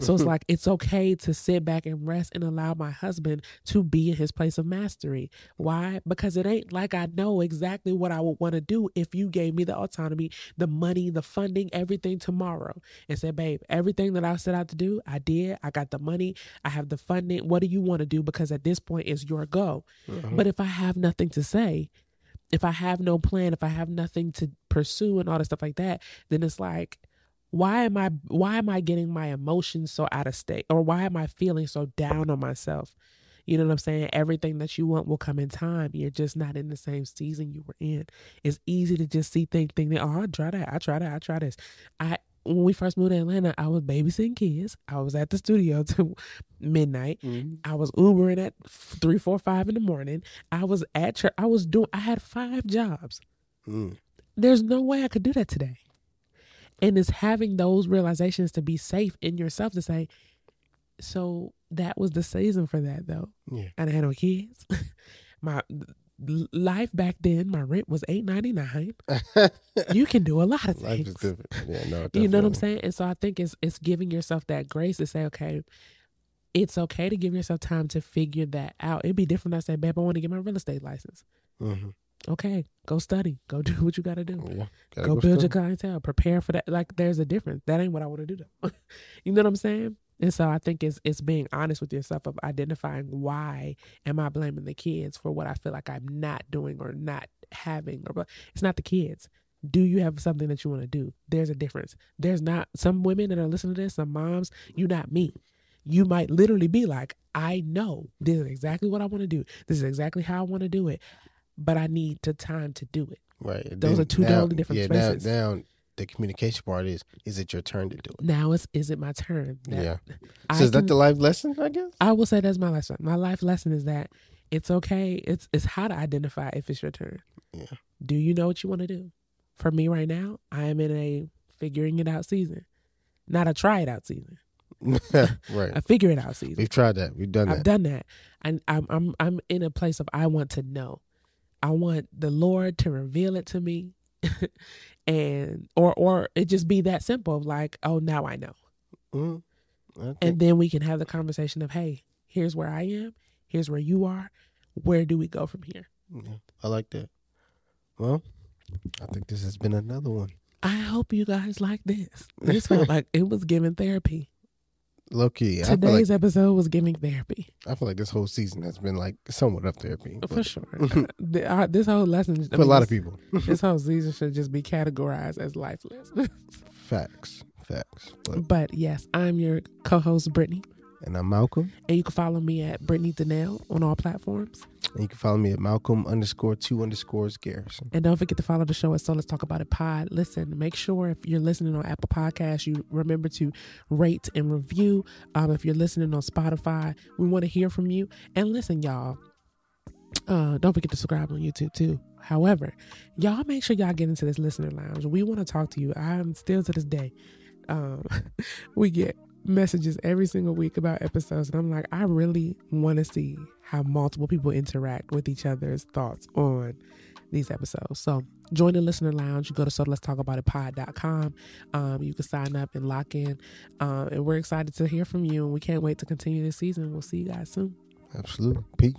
So it's like it's okay to sit back and rest and allow my husband to be in his place of mastery. Why? Because it ain't like I know exactly what I would want to do if you gave me the autonomy, the money, the funding, everything tomorrow and said, babe, everything that I set out to do, I did. I got the money, I have the funding. What do you want to do? Because at this point, it's your go. Mhm. But if I have nothing to say, if I have no plan, if I have nothing to pursue and all that stuff like that, then it's like, why am I why am I getting my emotions so out of state? Or why am I feeling so down on myself? You know what I'm saying? Everything that you want will come in time. You're just not in the same season you were in. It's easy to just see things, think that, oh, I try that, I try that, I try this. I when we first moved to Atlanta, I was babysitting kids. I was at the studio till midnight. Mhm. I was Ubering at three, four, five in the morning. I was at church. I was doing. I had five jobs. Mm. There's no way I could do that today. And it's having those realizations to be safe in yourself to say, so that was the season for that though. Yeah. I didn't have no kids. my life back then, my rent was eight ninety nine. You can do a lot of Life things. is different. Yeah, no, You know what I'm saying? And so I think it's it's giving yourself that grace to say, okay, it's okay to give yourself time to figure that out. It'd be different. if I say, babe, I want to get my real estate license. Mhm. Okay, go study. Go do what you got to do. Yeah. Gotta Go, build your study. clientele. Prepare for that. Like there's a difference. That ain't what I want to do though. you know what I'm saying? And so I think it's it's being honest with yourself of identifying why am I blaming the kids for what I feel like I'm not doing or not having or it's not the kids. Do you have something that you want to do? There's a difference. There's not some women that are listening to this, some moms, you not me. You might literally be like, I know this is exactly what I want to do. This is exactly how I want to do it. But I need the time to do it. Right. Those then are two now- totally different yeah, spaces. Now, now the communication part is is it your turn to do it? Now it's is it my turn? Yeah. I So is that can- the life lesson? I guess. I will say that's my lesson. My life lesson is that it's okay. It's it's how to identify if it's your turn. Yeah. Do you know what you want to do? For me right now, I am in a figuring it out season, not a try it out season. right. A figure it out season. We've tried that. We've done that. I've done that, and I'm I'm I'm in a place of I want to know. I want the Lord to reveal it to me, and or or it just be that simple of like, oh, now I know. Mm-hmm. I think- and then we can have the conversation of hey here's where i am. Here's where you are. Where do we go from here? Yeah, I like that. Well, I think this has been another one. i hope you guys like this. This felt like it was giving therapy Low key. Feel, like, today's episode was giving therapy I feel like this whole season has been like somewhat of therapy. for but- sure this whole lesson I For a mean, lot of people. this whole season should just be categorized as lifeless Facts. Facts. But, but yes i'm your co-host brittany and I'm Malcolm. and you can follow me at brittany Danell on all platforms And you can follow me at Malcolm underscore two underscores Garrison. And don't forget to follow the show at So Let's Talk About It Pod. Listen, make sure if you're listening on Apple Podcasts, you remember to rate and review. Um, if you're listening on Spotify, we want to hear from you. And listen, y'all, uh, don't forget to subscribe on YouTube too. However, y'all make sure y'all get into this listener lounge. We want to talk to you. I'm still to this day. Um, we get messages every single week about episodes, and I'm like, I really want to see how multiple people interact with each other's thoughts on these episodes. So join the listener lounge. You go to so let's talk about it pod.com. Um, you can sign up and lock in. Uh, and we're excited to hear from you and we can't wait to continue this season. We'll see you guys soon. Absolutely. Peace.